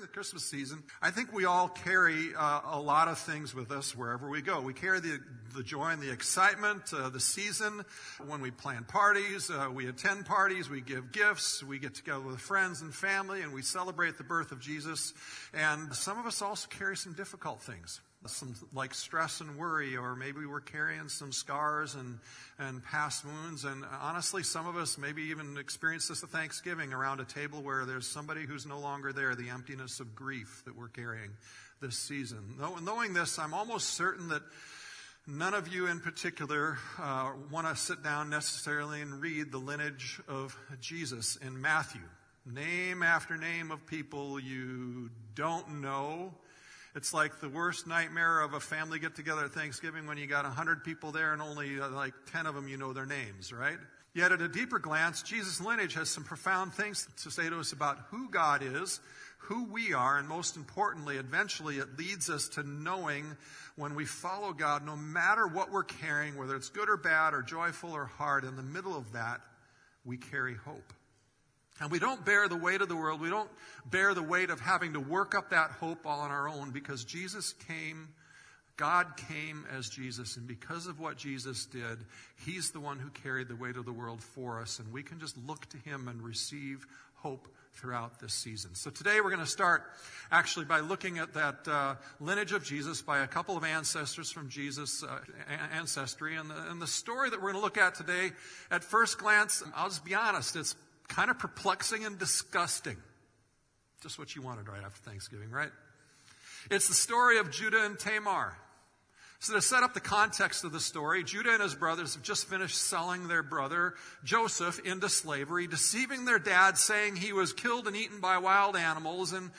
During the Christmas season, I think we all carry uh, a lot of things with us wherever we go. We carry the, the joy and the excitement, uh, the season, when we plan parties, uh, we attend parties, we give gifts, we get together with friends and family, and we celebrate the birth of Jesus. And some of us also carry some difficult things some like stress and worry, or maybe we're carrying some scars and, and past wounds. And honestly, some of us maybe even experience this at Thanksgiving around a table where there's somebody who's no longer there, the emptiness of grief that we're carrying this season. Knowing this, I'm almost certain that none of you in particular uh, want to sit down necessarily and read the lineage of Jesus in Matthew. Name after name of people you don't know it's like the worst nightmare of a family get together at Thanksgiving when you got 100 people there and only uh, like 10 of them you know their names, right? Yet at a deeper glance, Jesus' lineage has some profound things to say to us about who God is, who we are, and most importantly, eventually it leads us to knowing when we follow God, no matter what we're carrying, whether it's good or bad or joyful or hard, in the middle of that, we carry hope. And we don't bear the weight of the world. We don't bear the weight of having to work up that hope all on our own because Jesus came, God came as Jesus. And because of what Jesus did, He's the one who carried the weight of the world for us. And we can just look to Him and receive hope throughout this season. So today we're going to start actually by looking at that uh, lineage of Jesus by a couple of ancestors from Jesus' uh, ancestry. And the, and the story that we're going to look at today, at first glance, I'll just be honest, it's kind of perplexing and disgusting. Just what you wanted right after Thanksgiving, right? It's the story of Judah and Tamar. So, to set up the context of the story, Judah and his brothers have just finished selling their brother Joseph into slavery, deceiving their dad, saying he was killed and eaten by wild animals. And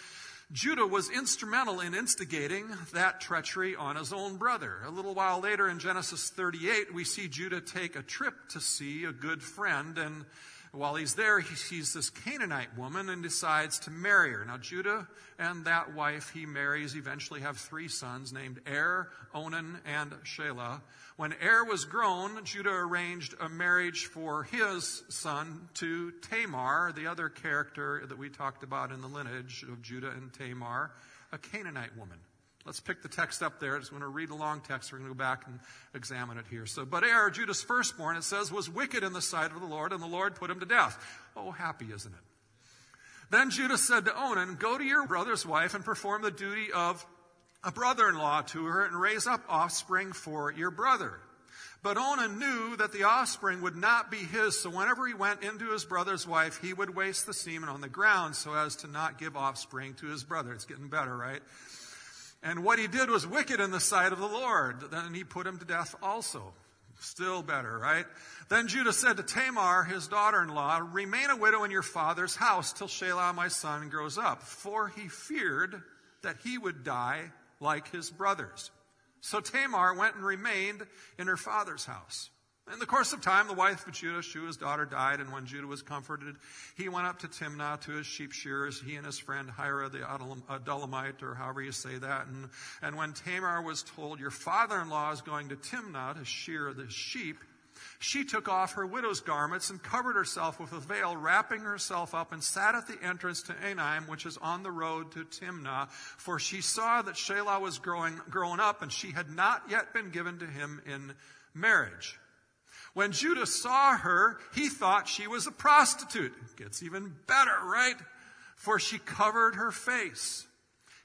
Judah was instrumental in instigating that treachery on his own brother. A little while later in Genesis 38, we see Judah take a trip to see a good friend and while he's there, he sees this Canaanite woman and decides to marry her. Now, Judah and that wife he marries eventually have three sons named Er, Onan, and Shelah. When Er was grown, Judah arranged a marriage for his son to Tamar, the other character that we talked about in the lineage of Judah and Tamar, a Canaanite woman. Let's pick the text up there. I'm just going to read a long text. We're going to go back and examine it here. So, but Er, Judah's firstborn, it says, was wicked in the sight of the Lord, and the Lord put him to death. Oh, happy, isn't it? Then Judah said to Onan, Go to your brother's wife and perform the duty of a brother in law to her and raise up offspring for your brother. But Onan knew that the offspring would not be his, so whenever he went into his brother's wife, he would waste the semen on the ground so as to not give offspring to his brother. It's getting better, right? And what he did was wicked in the sight of the Lord. Then he put him to death also. Still better, right? Then Judah said to Tamar, his daughter in law, Remain a widow in your father's house till Shelah, my son, grows up. For he feared that he would die like his brothers. So Tamar went and remained in her father's house. In the course of time, the wife of Judah, Shua's daughter, died, and when Judah was comforted, he went up to Timnah to his sheep shearers, he and his friend Hira the Adullamite, or however you say that. And, and when Tamar was told, Your father in law is going to Timnah to shear the sheep, she took off her widow's garments and covered herself with a veil, wrapping herself up, and sat at the entrance to Enaim, which is on the road to Timnah. For she saw that Shelah was growing, grown up, and she had not yet been given to him in marriage. When Judah saw her, he thought she was a prostitute. It gets even better, right? For she covered her face.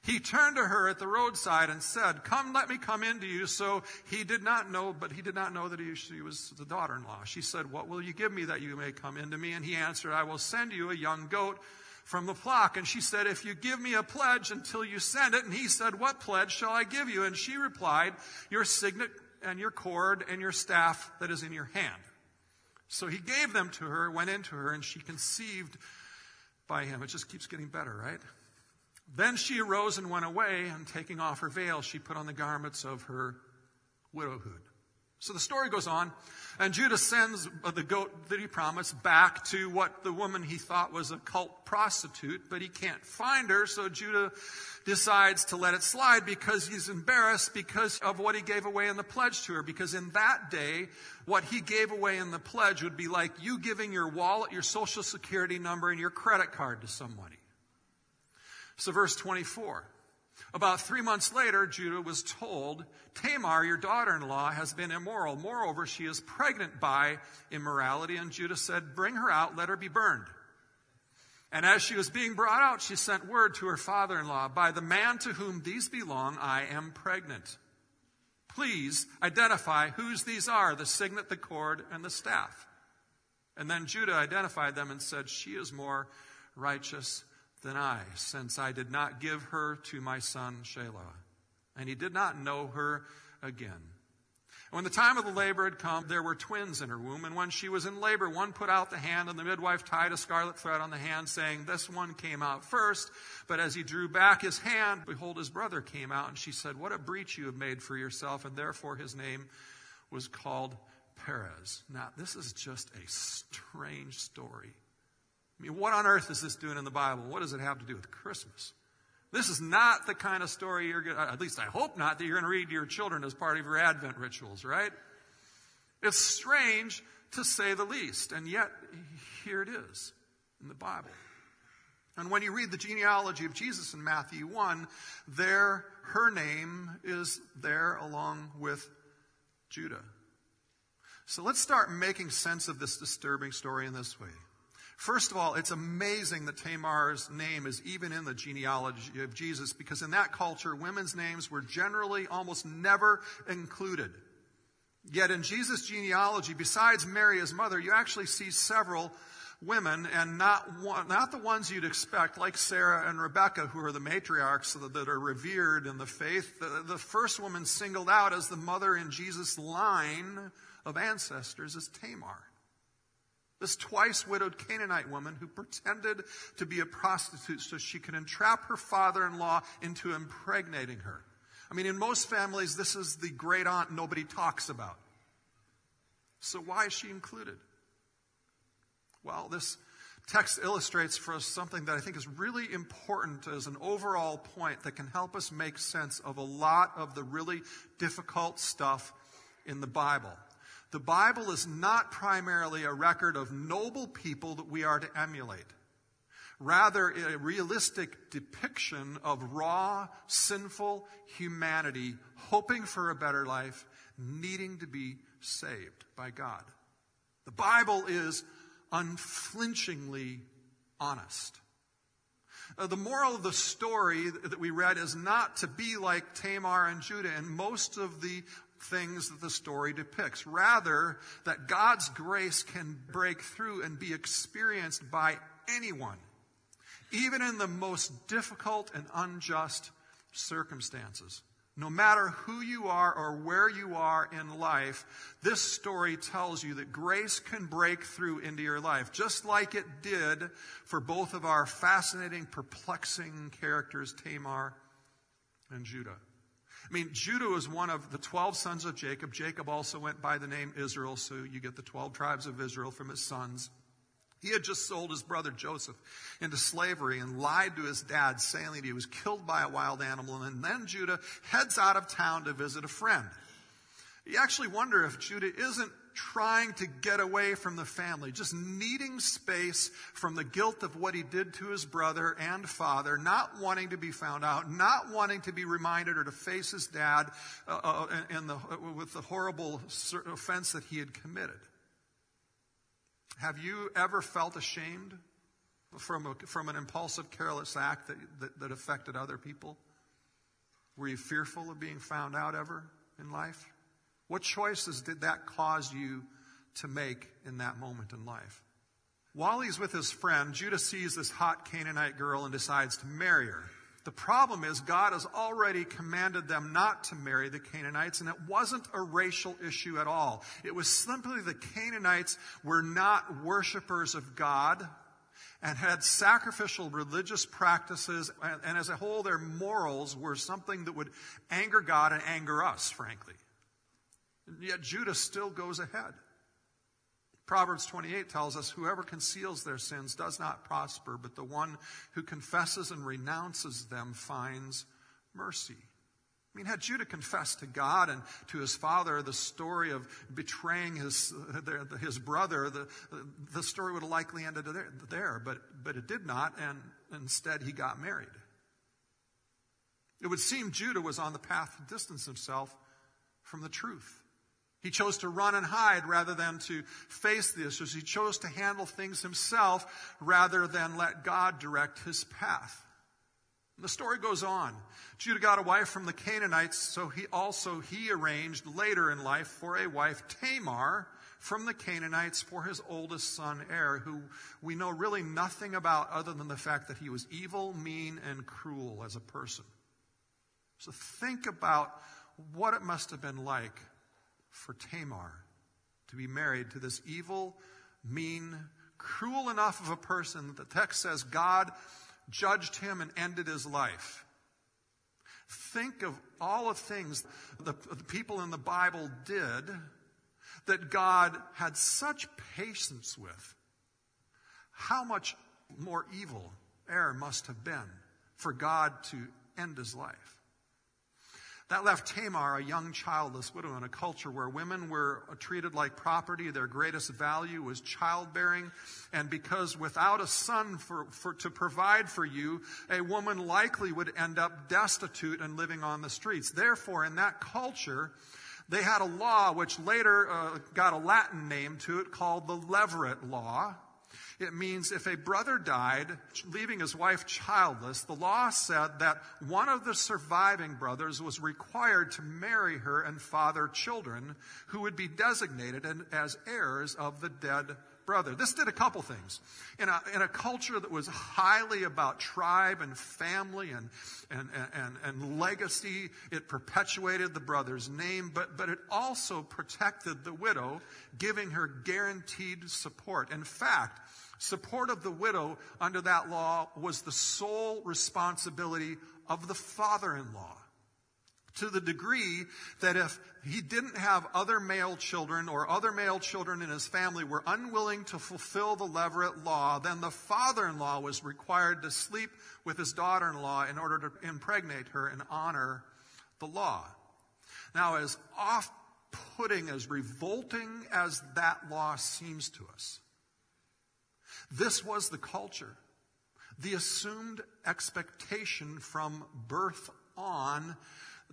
He turned to her at the roadside and said, Come, let me come in to you. So he did not know, but he did not know that he, she was the daughter in law. She said, What will you give me that you may come into me? And he answered, I will send you a young goat from the flock. And she said, If you give me a pledge until you send it. And he said, What pledge shall I give you? And she replied, Your signet and your cord and your staff that is in your hand. So he gave them to her, went into her, and she conceived by him. It just keeps getting better, right? Then she arose and went away, and taking off her veil, she put on the garments of her widowhood. So the story goes on, and Judah sends uh, the goat that he promised back to what the woman he thought was a cult prostitute, but he can't find her, so Judah decides to let it slide because he's embarrassed because of what he gave away in the pledge to her. Because in that day, what he gave away in the pledge would be like you giving your wallet, your social security number, and your credit card to somebody. So, verse 24. About three months later, Judah was told, Tamar, your daughter in law, has been immoral. Moreover, she is pregnant by immorality. And Judah said, Bring her out, let her be burned. And as she was being brought out, she sent word to her father in law, By the man to whom these belong, I am pregnant. Please identify whose these are the signet, the cord, and the staff. And then Judah identified them and said, She is more righteous than I, since I did not give her to my son Shelah. And he did not know her again. When the time of the labor had come, there were twins in her womb, and when she was in labor, one put out the hand, and the midwife tied a scarlet thread on the hand, saying, This one came out first. But as he drew back his hand, behold, his brother came out, and she said, What a breach you have made for yourself, and therefore his name was called Perez. Now, this is just a strange story. I mean, what on earth is this doing in the Bible? What does it have to do with Christmas? This is not the kind of story you're going to, at least I hope not, that you're going to read to your children as part of your Advent rituals, right? It's strange to say the least, and yet here it is in the Bible. And when you read the genealogy of Jesus in Matthew 1, there, her name is there along with Judah. So let's start making sense of this disturbing story in this way. First of all, it's amazing that Tamar's name is even in the genealogy of Jesus because in that culture, women's names were generally almost never included. Yet in Jesus' genealogy, besides Mary, his mother, you actually see several women and not one, not the ones you'd expect, like Sarah and Rebecca, who are the matriarchs that are revered in the faith. The, the first woman singled out as the mother in Jesus' line of ancestors is Tamar. This twice widowed Canaanite woman who pretended to be a prostitute so she could entrap her father in law into impregnating her. I mean, in most families, this is the great aunt nobody talks about. So, why is she included? Well, this text illustrates for us something that I think is really important as an overall point that can help us make sense of a lot of the really difficult stuff in the Bible. The Bible is not primarily a record of noble people that we are to emulate. Rather, a realistic depiction of raw, sinful humanity hoping for a better life, needing to be saved by God. The Bible is unflinchingly honest. Uh, the moral of the story that we read is not to be like Tamar and Judah and most of the things that the story depicts. Rather, that God's grace can break through and be experienced by anyone, even in the most difficult and unjust circumstances. No matter who you are or where you are in life, this story tells you that grace can break through into your life, just like it did for both of our fascinating, perplexing characters, Tamar and Judah. I mean, Judah was one of the 12 sons of Jacob. Jacob also went by the name Israel, so you get the 12 tribes of Israel from his sons. He had just sold his brother Joseph into slavery and lied to his dad, saying that he was killed by a wild animal. And then Judah heads out of town to visit a friend. You actually wonder if Judah isn't trying to get away from the family, just needing space from the guilt of what he did to his brother and father, not wanting to be found out, not wanting to be reminded or to face his dad uh, uh, in the, with the horrible offense that he had committed. Have you ever felt ashamed from, a, from an impulsive, careless act that, that, that affected other people? Were you fearful of being found out ever in life? What choices did that cause you to make in that moment in life? While he's with his friend, Judah sees this hot Canaanite girl and decides to marry her. The problem is, God has already commanded them not to marry the Canaanites, and it wasn't a racial issue at all. It was simply the Canaanites were not worshippers of God, and had sacrificial religious practices, and, and, as a whole, their morals were something that would anger God and anger us, frankly. And yet Judah still goes ahead. Proverbs 28 tells us whoever conceals their sins does not prosper, but the one who confesses and renounces them finds mercy. I mean, had Judah confessed to God and to his father the story of betraying his, his brother, the, the story would have likely ended there, but, but it did not, and instead he got married. It would seem Judah was on the path to distance himself from the truth. He chose to run and hide rather than to face the issues. He chose to handle things himself rather than let God direct his path. And The story goes on. Judah got a wife from the Canaanites, so he also he arranged later in life for a wife Tamar from the Canaanites for his oldest son Er, who we know really nothing about other than the fact that he was evil, mean, and cruel as a person. So think about what it must have been like for Tamar to be married to this evil, mean, cruel enough of a person that the text says God judged him and ended his life. Think of all the things the, the people in the Bible did that God had such patience with. How much more evil Er must have been for God to end his life. That left Tamar, a young childless widow, in a culture where women were treated like property. Their greatest value was childbearing. And because without a son for, for, to provide for you, a woman likely would end up destitute and living on the streets. Therefore, in that culture, they had a law which later uh, got a Latin name to it called the Levirate Law. It means if a brother died, leaving his wife childless, the law said that one of the surviving brothers was required to marry her and father children who would be designated as heirs of the dead brother. This did a couple things. In a, in a culture that was highly about tribe and family and, and, and, and legacy, it perpetuated the brother's name, but, but it also protected the widow, giving her guaranteed support. In fact, Support of the widow under that law was the sole responsibility of the father in law. To the degree that if he didn't have other male children or other male children in his family were unwilling to fulfill the Levirate law, then the father in law was required to sleep with his daughter in law in order to impregnate her and honor the law. Now, as off putting, as revolting as that law seems to us, this was the culture, the assumed expectation from birth on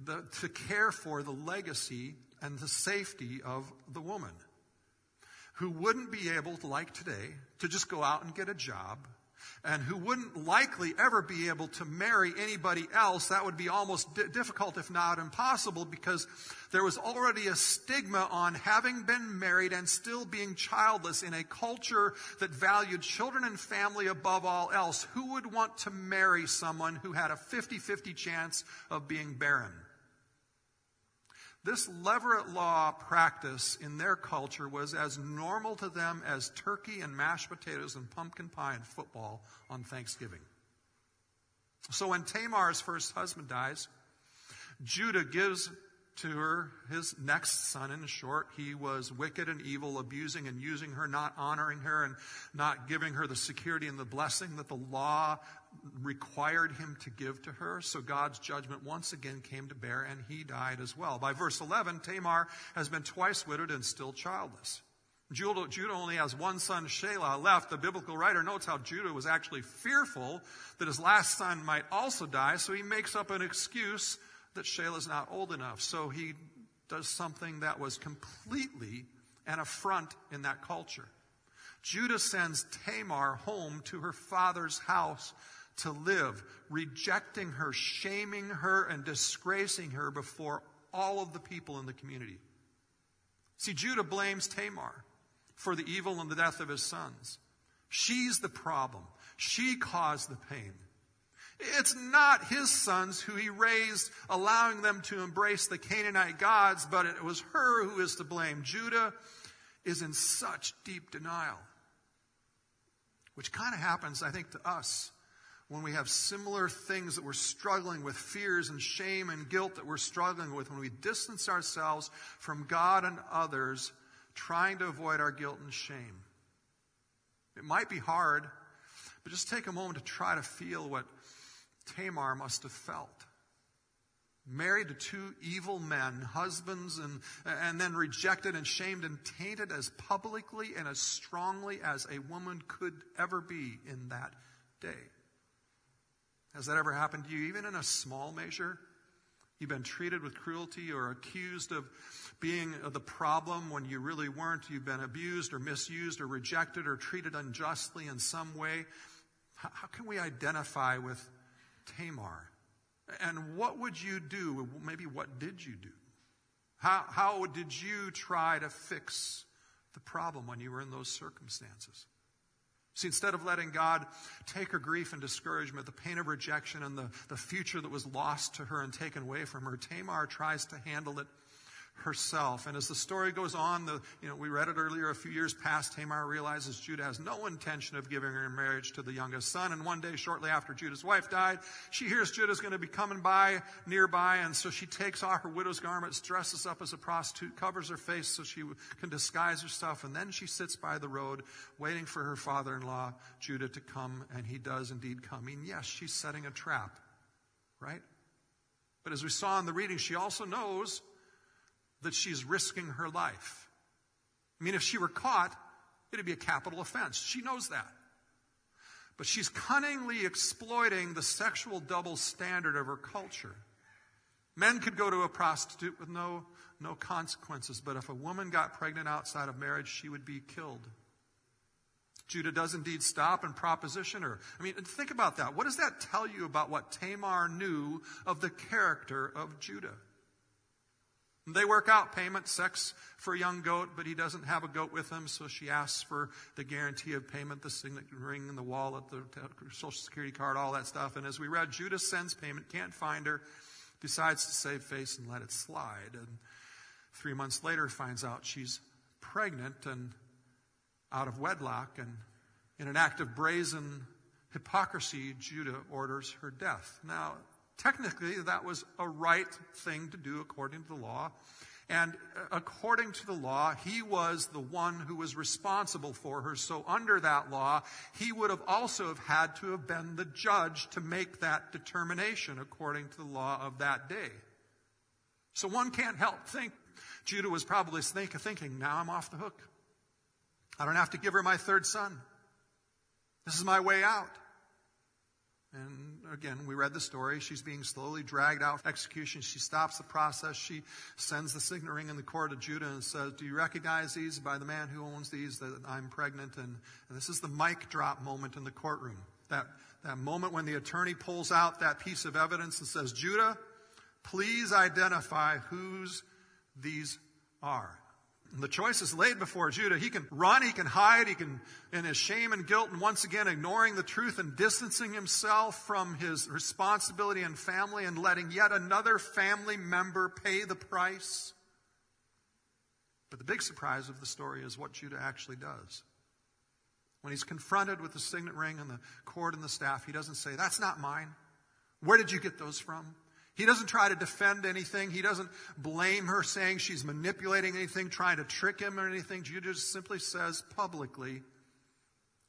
the, to care for the legacy and the safety of the woman who wouldn't be able to, like today, to just go out and get a job and who wouldn't likely ever be able to marry anybody else, that would be almost difficult, if not impossible, because there was already a stigma on having been married and still being childless in a culture that valued children and family above all else. Who would want to marry someone who had a 50 50 chance of being barren? This levirate law practice in their culture was as normal to them as turkey and mashed potatoes and pumpkin pie and football on Thanksgiving. So when Tamar's first husband dies, Judah gives to her his next son. In short, he was wicked and evil, abusing and using her, not honoring her, and not giving her the security and the blessing that the law required him to give to her. So God's judgment once again came to bear, and he died as well. By verse 11, Tamar has been twice widowed and still childless. Judah, Judah only has one son, Shelah, left. The biblical writer notes how Judah was actually fearful that his last son might also die, so he makes up an excuse that Shelah is not old enough. So he does something that was completely an affront in that culture. Judah sends Tamar home to her father's house to live, rejecting her, shaming her, and disgracing her before all of the people in the community. See, Judah blames Tamar for the evil and the death of his sons. She's the problem. She caused the pain. It's not his sons who he raised, allowing them to embrace the Canaanite gods, but it was her who is to blame. Judah is in such deep denial. which kind of happens, I think, to us when we have similar things that we're struggling with, fears and shame and guilt that we're struggling with, when we distance ourselves from God and others, trying to avoid our guilt and shame. It might be hard, but just take a moment to try to feel what Tamar must have felt. Married to two evil men, husbands, and, and then rejected and shamed and tainted as publicly and as strongly as a woman could ever be in that day. Has that ever happened to you, even in a small measure? You've been treated with cruelty or accused of being uh, the problem when you really weren't. You've been abused or misused or rejected or treated unjustly in some way. How can we identify with Tamar? And what would you do? Maybe what did you do? How, how did you try to fix the problem when you were in those circumstances? See, instead of letting God take her grief and discouragement, the pain of rejection, and the, the future that was lost to her and taken away from her, Tamar tries to handle it herself. And as the story goes on, the, you know, we read it earlier, a few years past, Tamar realizes Judah has no intention of giving her in marriage to the youngest son. And one day, shortly after Judah's wife died, she hears Judah's going to be coming by nearby. And so she takes off her widow's garments, dresses up as a prostitute, covers her face so she can disguise herself. And then she sits by the road waiting for her father-in-law, Judah, to come. And he does indeed come. I mean, yes, she's setting a trap, right? But as we saw in the reading, she also knows that she's risking her life. I mean, if she were caught, it'd be a capital offense. She knows that. But she's cunningly exploiting the sexual double standard of her culture. Men could go to a prostitute with no, no consequences, but if a woman got pregnant outside of marriage, she would be killed. Judah does indeed stop and proposition her. I mean, think about that. What does that tell you about what Tamar knew of the character of Judah? They work out payment, sex for a young goat, but he doesn't have a goat with him, so she asks for the guarantee of payment, the signet ring in the wallet, the social security card, all that stuff. And as we read, Judah sends payment, can't find her, decides to save face and let it slide. And three months later finds out she's pregnant and out of wedlock. And in an act of brazen hypocrisy, Judah orders her death. Now, Technically, that was a right thing to do according to the law. And uh, according to the law, he was the one who was responsible for her. So under that law, he would have also have had to have been the judge to make that determination according to the law of that day. So one can't help think Judah was probably think, thinking, now I'm off the hook. I don't have to give her my third son. This is my way out. And again, we read the story. She's being slowly dragged out for execution. She stops the process. She sends the signet ring in the court of Judah and says, Do you recognize these by the man who owns these that I'm pregnant? And, and this is the mic drop moment in the courtroom. That, that moment when the attorney pulls out that piece of evidence and says, Judah, please identify whose these are. The choice is laid before Judah. He can run, he can hide, he can, in his shame and guilt, and once again ignoring the truth and distancing himself from his responsibility and family and letting yet another family member pay the price. But the big surprise of the story is what Judah actually does. When he's confronted with the signet ring and the cord and the staff, he doesn't say, That's not mine. Where did you get those from? He doesn't try to defend anything. He doesn't blame her saying she's manipulating anything, trying to trick him or anything. Judah simply says publicly,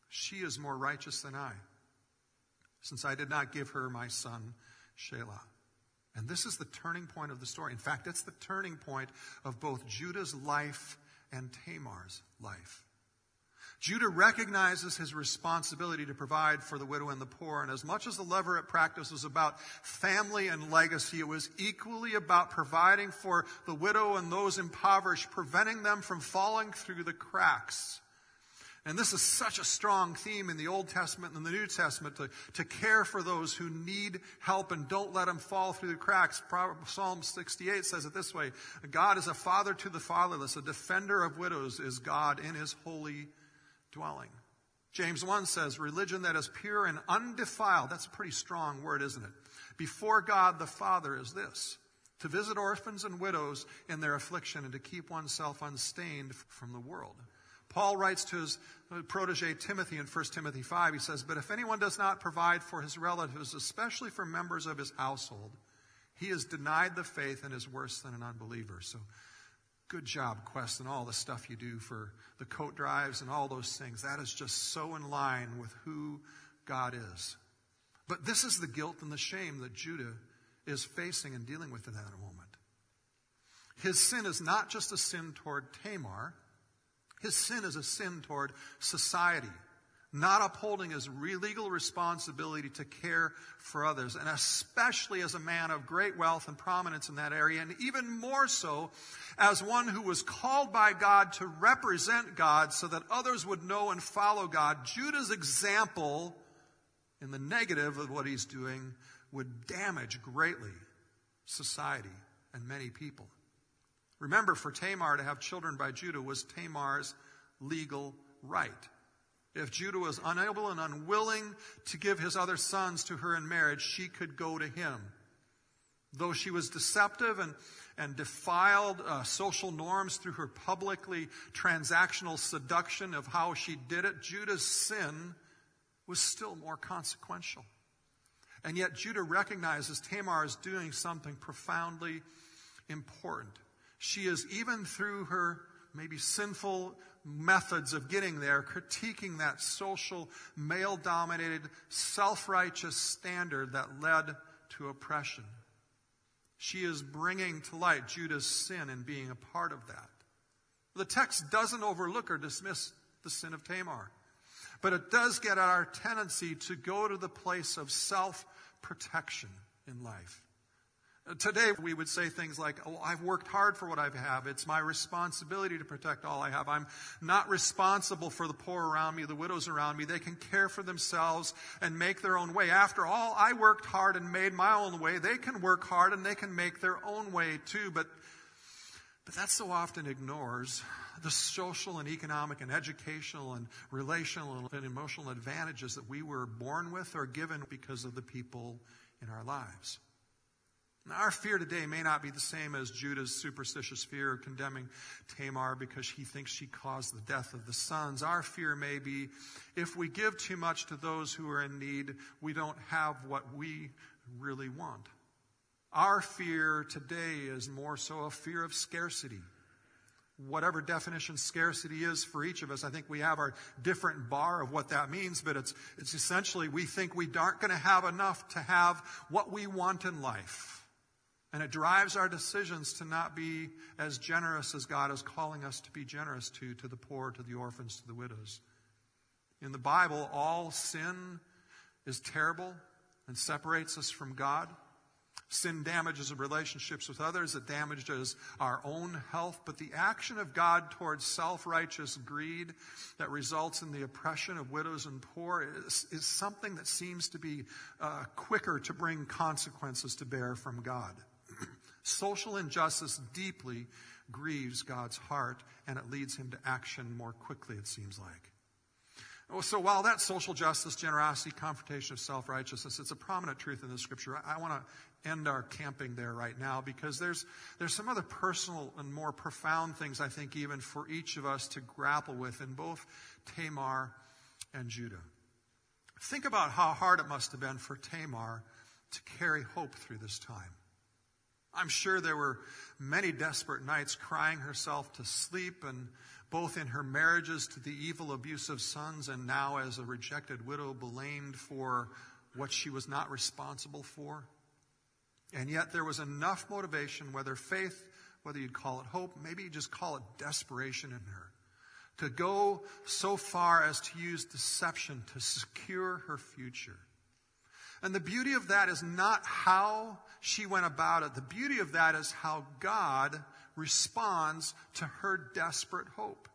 She is more righteous than I, since I did not give her my son, Shelah. And this is the turning point of the story. In fact, it's the turning point of both Judah's life and Tamar's life. Judah recognizes his responsibility to provide for the widow and the poor. And as much as the Levirate practice was about family and legacy, it was equally about providing for the widow and those impoverished, preventing them from falling through the cracks. And this is such a strong theme in the Old Testament and the New Testament to, to care for those who need help and don't let them fall through the cracks. Psalm 68 says it this way God is a father to the fatherless, a defender of widows is God in his holy dwelling. James 1 says, religion that is pure and undefiled. That's a pretty strong word, isn't it? Before God the Father is this to visit orphans and widows in their affliction and to keep oneself unstained from the world. Paul writes to his uh, protege Timothy in 1 Timothy 5, he says, But if anyone does not provide for his relatives, especially for members of his household, he has denied the faith and is worse than an unbeliever. So good job, Quest, and all the stuff you do for the coat drives and all those things. That is just so in line with who God is. But this is the guilt and the shame that Judah is facing and dealing with in that moment. His sin is not just a sin toward Tamar, his sin is a sin toward society, not upholding his legal responsibility to care for others, and especially as a man of great wealth and prominence in that area, and even more so as one who was called by God to represent God so that others would know and follow God. Judah's example in the negative of what he's doing would damage greatly society and many people. Remember, for Tamar to have children by Judah was Tamar's legal right. If Judah was unable and unwilling to give his other sons to her in marriage, she could go to him. Though she was deceptive and, and defiled uh, social norms through her publicly transactional seduction of how she did it, Judah's sin was still more consequential. And yet Judah recognizes Tamar is doing something profoundly important. She is, even through her maybe sinful methods of getting there, critiquing that social, male dominated, self righteous standard that led to oppression. She is bringing to light Judah's sin and being a part of that. The text doesn't overlook or dismiss the sin of Tamar, but it does get at our tendency to go to the place of self protection in life. Today, we would say things like, Oh, I've worked hard for what I have. It's my responsibility to protect all I have. I'm not responsible for the poor around me, the widows around me. They can care for themselves and make their own way. After all, I worked hard and made my own way. They can work hard and they can make their own way too. But, but that so often ignores the social and economic and educational and relational and emotional advantages that we were born with or given because of the people in our lives. Our fear today may not be the same as Judah's superstitious fear of condemning Tamar because he thinks she caused the death of the sons. Our fear may be if we give too much to those who are in need, we don't have what we really want. Our fear today is more so a fear of scarcity. Whatever definition scarcity is for each of us, I think we have our different bar of what that means, but it's, it's essentially we think we aren't going to have enough to have what we want in life. And it drives our decisions to not be as generous as God is calling us to be generous to, to the poor, to the orphans, to the widows. In the Bible, all sin is terrible and separates us from God. Sin damages relationships with others, it damages our own health. But the action of God towards self righteous greed that results in the oppression of widows and poor is, is something that seems to be uh, quicker to bring consequences to bear from God. Social injustice deeply grieves God's heart and it leads him to action more quickly, it seems like. Oh, so while that social justice, generosity, confrontation of self righteousness, it's a prominent truth in the scripture, I, I want to end our camping there right now because there's, there's some other personal and more profound things, I think, even for each of us to grapple with in both Tamar and Judah. Think about how hard it must have been for Tamar to carry hope through this time. I'm sure there were many desperate nights crying herself to sleep, and both in her marriages to the evil, abusive sons, and now as a rejected widow, blamed for what she was not responsible for. And yet there was enough motivation, whether faith, whether you'd call it hope, maybe you just call it desperation in her, to go so far as to use deception to secure her future. And the beauty of that is not how she went about it. The beauty of that is how God responds to her desperate hope.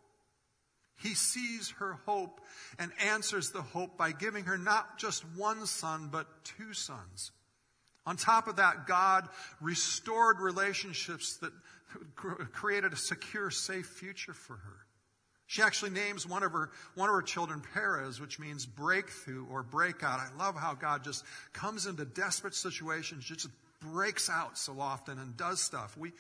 He sees her hope and answers the hope by giving her not just one son, but two sons. On top of that, God restored relationships that created a secure, safe future for her. She actually names one of her, one of her children Perez, which means breakthrough or breakout. I love how God just comes into desperate situations, just breaks out so often and does stuff. We,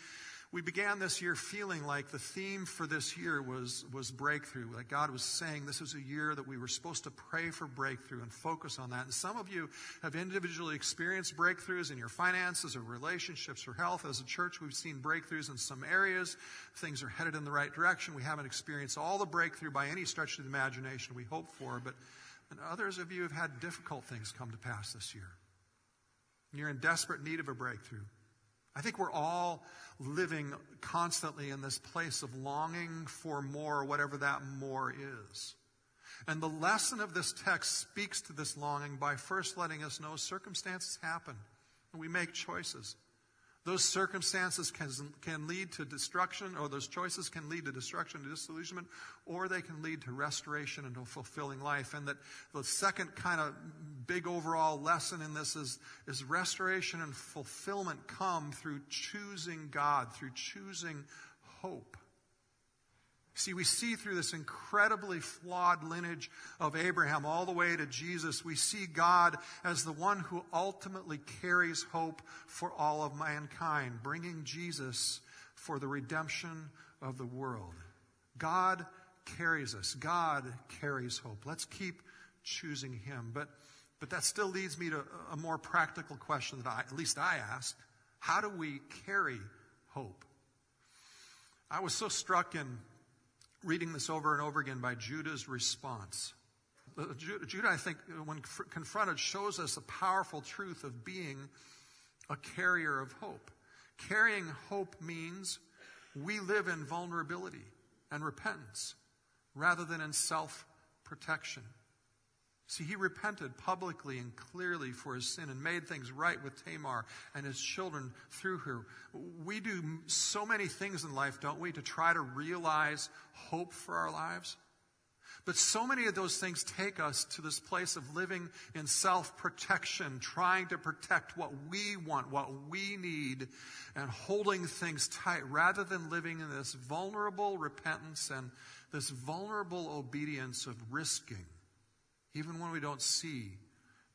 We began this year feeling like the theme for this year was, was breakthrough. That God was saying this is a year that we were supposed to pray for breakthrough and focus on that. And some of you have individually experienced breakthroughs in your finances or relationships or health. As a church, we've seen breakthroughs in some areas. Things are headed in the right direction. We haven't experienced all the breakthrough by any stretch of the imagination we hope for, but others of you have had difficult things come to pass this year. You're in desperate need of a breakthrough. I think we're all living constantly in this place of longing for more, whatever that more is. And the lesson of this text speaks to this longing by first letting us know circumstances happen and we make choices. Those circumstances can, can lead to destruction, or those choices can lead to destruction, to disillusionment, or they can lead to restoration and to fulfilling life. And that the second kind of big overall lesson in this is, is restoration and fulfillment come through choosing God, through choosing hope. See, we see through this incredibly flawed lineage of Abraham all the way to Jesus, we see God as the one who ultimately carries hope for all of mankind, bringing Jesus for the redemption of the world. God carries us. God carries hope. Let's keep choosing Him. But, but that still leads me to a more practical question that I, at least I ask. How do we carry hope? I was so struck in reading this over and over again by Judah's response. Uh, Judah, I think, when confronted, shows us a powerful truth of being a carrier of hope. Carrying hope means we live in vulnerability and repentance rather than in self protection. See, he repented publicly and clearly for his sin and made things right with Tamar and his children through her. We do so many things in life, don't we, to try to realize hope for our lives? But so many of those things take us to this place of living in self protection, trying to protect what we want, what we need, and holding things tight rather than living in this vulnerable repentance and this vulnerable obedience of risking even when we don't see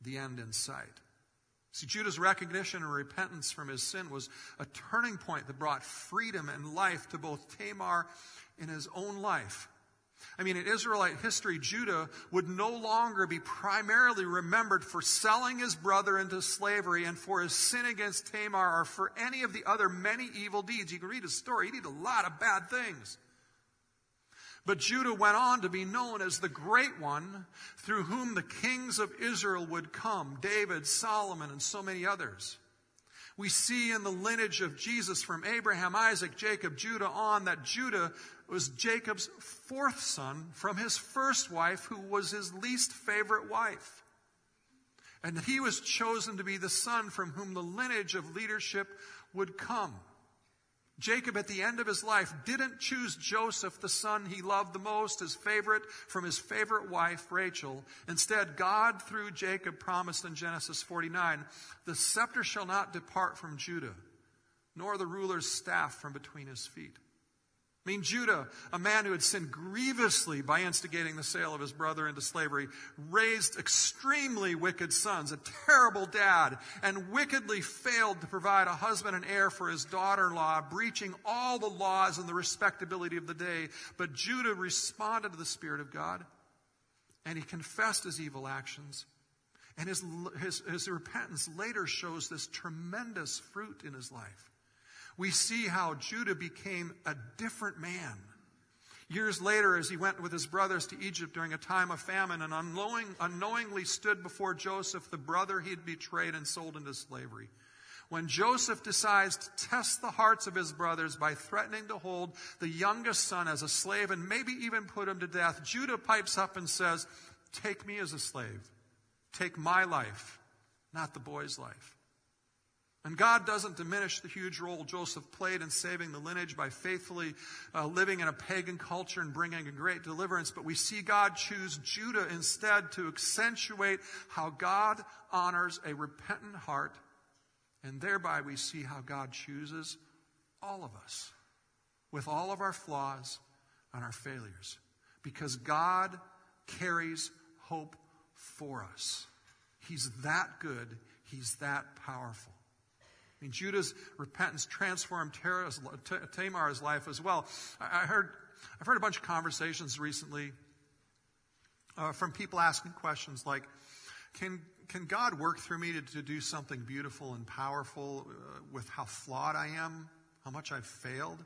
the end in sight. See, Judah's recognition and repentance from his sin was a turning point that brought freedom and life to both Tamar and his own life. I mean, in Israelite history, Judah would no longer be primarily remembered for selling his brother into slavery and for his sin against Tamar or for any of the other many evil deeds. You can read his story, he did a lot of bad things. But Judah went on to be known as the great one through whom the kings of Israel would come David, Solomon, and so many others. We see in the lineage of Jesus from Abraham, Isaac, Jacob, Judah on that Judah was Jacob's fourth son from his first wife, who was his least favorite wife. And he was chosen to be the son from whom the lineage of leadership would come. Jacob, at the end of his life, didn't choose Joseph, the son he loved the most, his favorite, from his favorite wife, Rachel. Instead, God, through Jacob, promised in Genesis 49 the scepter shall not depart from Judah, nor the ruler's staff from between his feet. I mean, Judah, a man who had sinned grievously by instigating the sale of his brother into slavery, raised extremely wicked sons, a terrible dad, and wickedly failed to provide a husband and heir for his daughter in law, breaching all the laws and the respectability of the day. But Judah responded to the Spirit of God, and he confessed his evil actions. And his, his, his repentance later shows this tremendous fruit in his life we see how Judah became a different man. Years later, as he went with his brothers to Egypt during a time of famine and unknowing, unknowingly stood before Joseph, the brother he had betrayed and sold into slavery. When Joseph decides to test the hearts of his brothers by threatening to hold the youngest son as a slave and maybe even put him to death, Judah pipes up and says, Take me as a slave. Take my life, not the boy's life. And God doesn't diminish the huge role Joseph played in saving the lineage by faithfully uh, living in a pagan culture and bringing a great deliverance, but we see God choose Judah instead to accentuate how God honors a repentant heart, and thereby we see how God chooses all of us with all of our flaws and our failures, because God carries hope for us. He's that good, He's that powerful. Mean, Judah's repentance transformed Tamar's life as well. I heard, I've heard a bunch of conversations recently uh, from people asking questions like, can, can God work through me to, to do something beautiful and powerful uh, with how flawed I am, how much I've failed?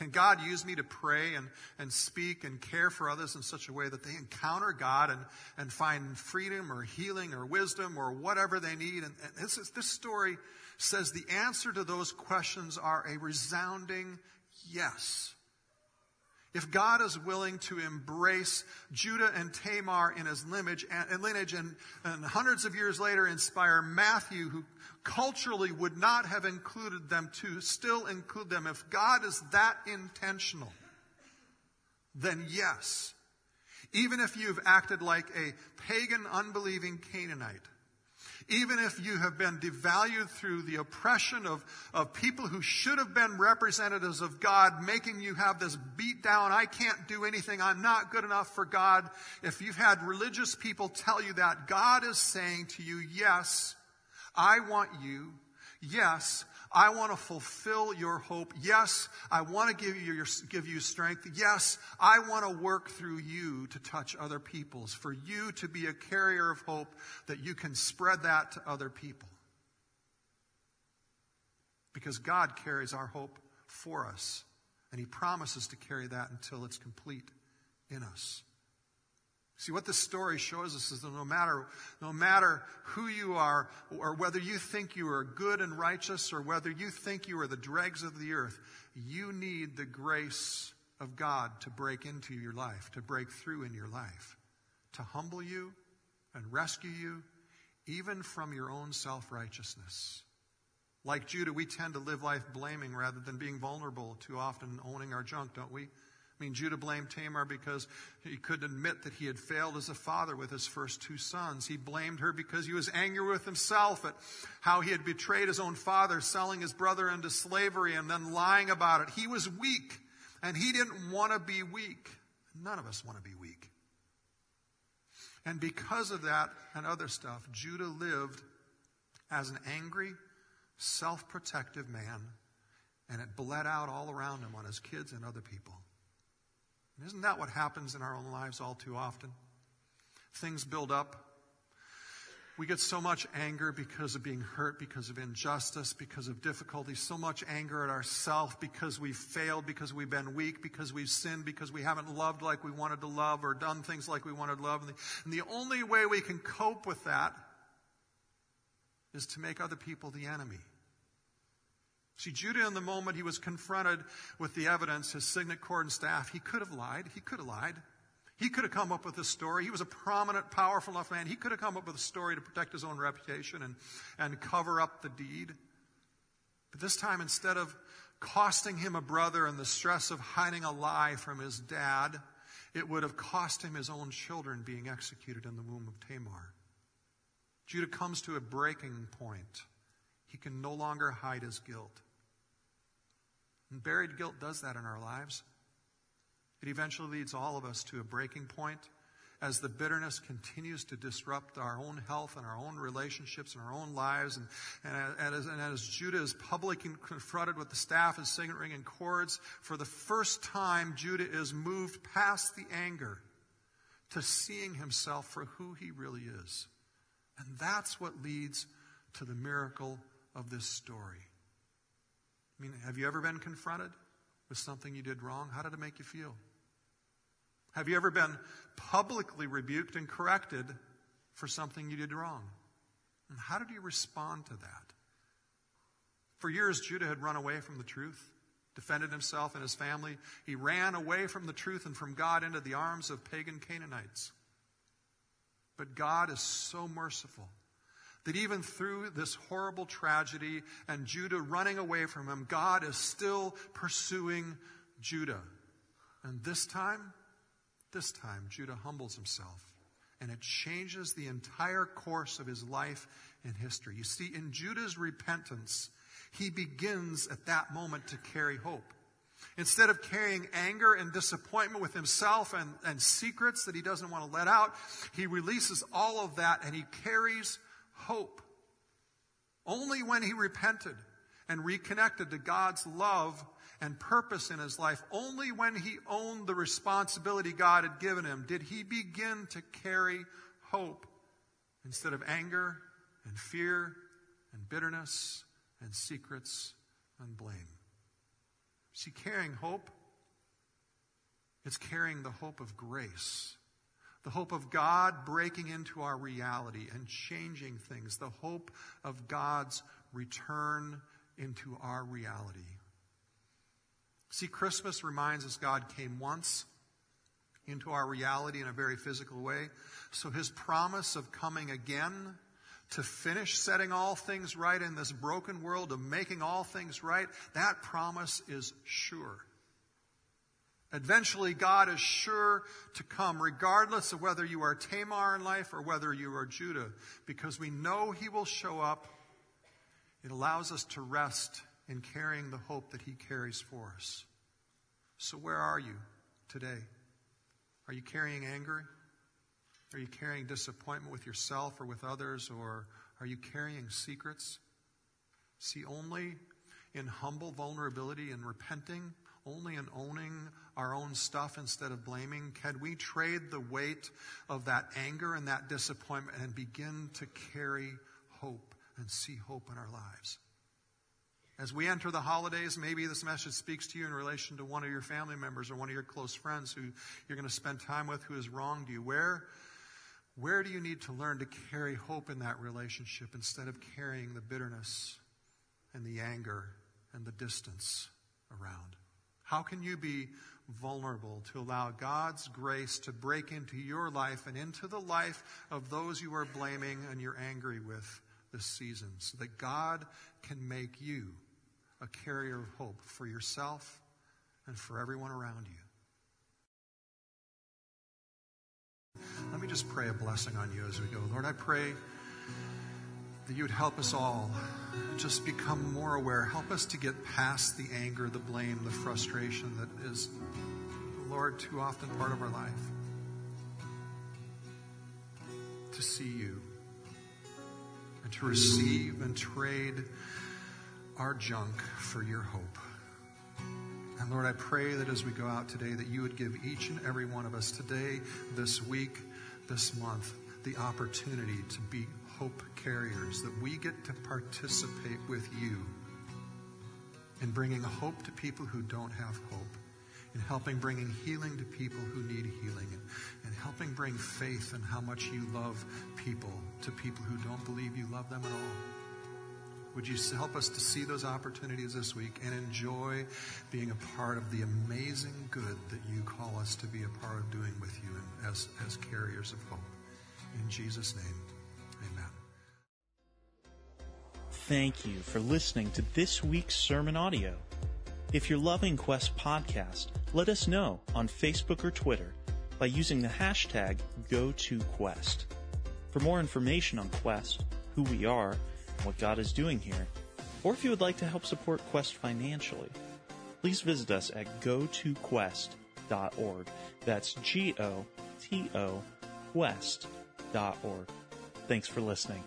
Can God use me to pray and, and speak and care for others in such a way that they encounter God and, and find freedom or healing or wisdom or whatever they need? And, and this, is, this story says the answer to those questions are a resounding yes. If God is willing to embrace Judah and Tamar in his lineage and, lineage and, and hundreds of years later inspire Matthew, who culturally would not have included them, to still include them, if God is that intentional, then yes. Even if you've acted like a pagan, unbelieving Canaanite, even if you have been devalued through the oppression of, of people who should have been representatives of God, making you have this beat down, I can't do anything, I'm not good enough for God. If you've had religious people tell you that, God is saying to you, yes, I want you. Yes, I want to fulfill your hope. Yes, I want to give you, your, give you strength. Yes, I want to work through you to touch other peoples, for you to be a carrier of hope that you can spread that to other people. Because God carries our hope for us, and He promises to carry that until it's complete in us. See, what this story shows us is that no matter, no matter who you are, or whether you think you are good and righteous, or whether you think you are the dregs of the earth, you need the grace of God to break into your life, to break through in your life, to humble you and rescue you, even from your own self righteousness. Like Judah, we tend to live life blaming rather than being vulnerable, too often owning our junk, don't we? I mean, Judah blamed Tamar because he couldn't admit that he had failed as a father with his first two sons. He blamed her because he was angry with himself at how he had betrayed his own father, selling his brother into slavery and then lying about it. He was weak, and he didn't want to be weak. None of us want to be weak. And because of that and other stuff, Judah lived as an angry, self protective man, and it bled out all around him on his kids and other people. And isn't that what happens in our own lives all too often? Things build up. We get so much anger because of being hurt, because of injustice, because of difficulty, so much anger at ourselves because we've failed, because we've been weak, because we've sinned, because we haven't loved like we wanted to love or done things like we wanted to love. And the, and the only way we can cope with that is to make other people the enemy. See, Judah, in the moment he was confronted with the evidence, his signet cord and staff, he could have lied. He could have lied. He could have come up with a story. He was a prominent, powerful enough man. He could have come up with a story to protect his own reputation and, and cover up the deed. But this time, instead of costing him a brother and the stress of hiding a lie from his dad, it would have cost him his own children being executed in the womb of Tamar. Judah comes to a breaking point. He can no longer hide his guilt. And buried guilt does that in our lives. It eventually leads all of us to a breaking point as the bitterness continues to disrupt our own health and our own relationships and our own lives. And, and, as, and as, Judah is publicly confronted with the staff and signet ring and for the first time, Judah is moved past the anger to seeing himself for who he really is. And that's what leads to the miracle of this story. I mean, have you ever been confronted with something you did wrong? How did it make you feel? Have you ever been publicly rebuked and corrected for something you did wrong? And how did you respond to that? For years, Judah had run away from the truth, defended himself and his family. He ran away from the truth and from God into the arms of pagan Canaanites. But God is so merciful that even through this horrible tragedy and Judah running away from him, God is still pursuing Judah. And this time, this time, Judah humbles himself. And it changes the entire course of his life and history. You see, in Judah's repentance, he begins at that moment to carry hope. Instead of carrying anger and disappointment with himself and, and secrets that he doesn't want to let out, he releases all of that and he carries hope. Only when he repented and reconnected to God's love and purpose in his life, only when he owned the responsibility God had given him did he begin to carry hope instead of anger and fear and bitterness and secrets and blame. See, carrying hope, it's carrying the hope of grace. The hope of God breaking into our reality and changing things. The hope of God's return into our reality. See, Christmas reminds us God came once into our reality in a very physical way. So his promise of coming again to finish setting all things right in this broken world, of making all things right, that promise is sure. Eventually, God is sure to come, regardless of whether you are Tamar in life or whether you are Judah, because we know He will show up. It allows us to rest in carrying the hope that He carries for us. So, where are you today? Are you carrying anger? Are you carrying disappointment with yourself or with others? Or are you carrying secrets? See, only in humble vulnerability and repenting, only in owning our own stuff instead of blaming, can we trade the weight of that anger and that disappointment and begin to carry hope and see hope in our lives. As we enter the holidays, maybe this message speaks to you in relation to one of your family members or one of your close friends who you're going to spend time with who has wronged you. Where where do you need to learn to carry hope in that relationship instead of carrying the bitterness and the anger and the distance around? How can you be vulnerable to allow God's grace to break into your life and into the life of those you are blaming and you're angry with this season so that God can make you a carrier of hope for yourself and for everyone around you? Let me just pray a blessing on you as we go. Lord, I pray that you would help us all just become more aware. Help us to get past the anger, the blame, the frustration that is, Lord, too often part of our life. To see you and to receive and trade our junk for your hope. And Lord, I pray that as we go out today, that you would give each and every one of us today, this week, this month, the opportunity to be hope carriers, that we get to participate with you in bringing hope to people who don't have hope, in helping bringing healing to people who need healing, and helping bring faith in how much you love people to people who don't believe you love them at all. Would you help us to see those opportunities this week and enjoy being a part of the amazing good that you call us to be a part of doing with you as, as carriers of hope? In Jesus' name, Thank you for listening to this week's sermon audio. If you're loving Quest Podcast, let us know on Facebook or Twitter by using the hashtag GoToQuest. For more information on Quest, who we are, and what God is doing here, or if you would like to help support Quest financially, please visit us at gotoquest.org. That's G O T O Quest.org. Thanks for listening.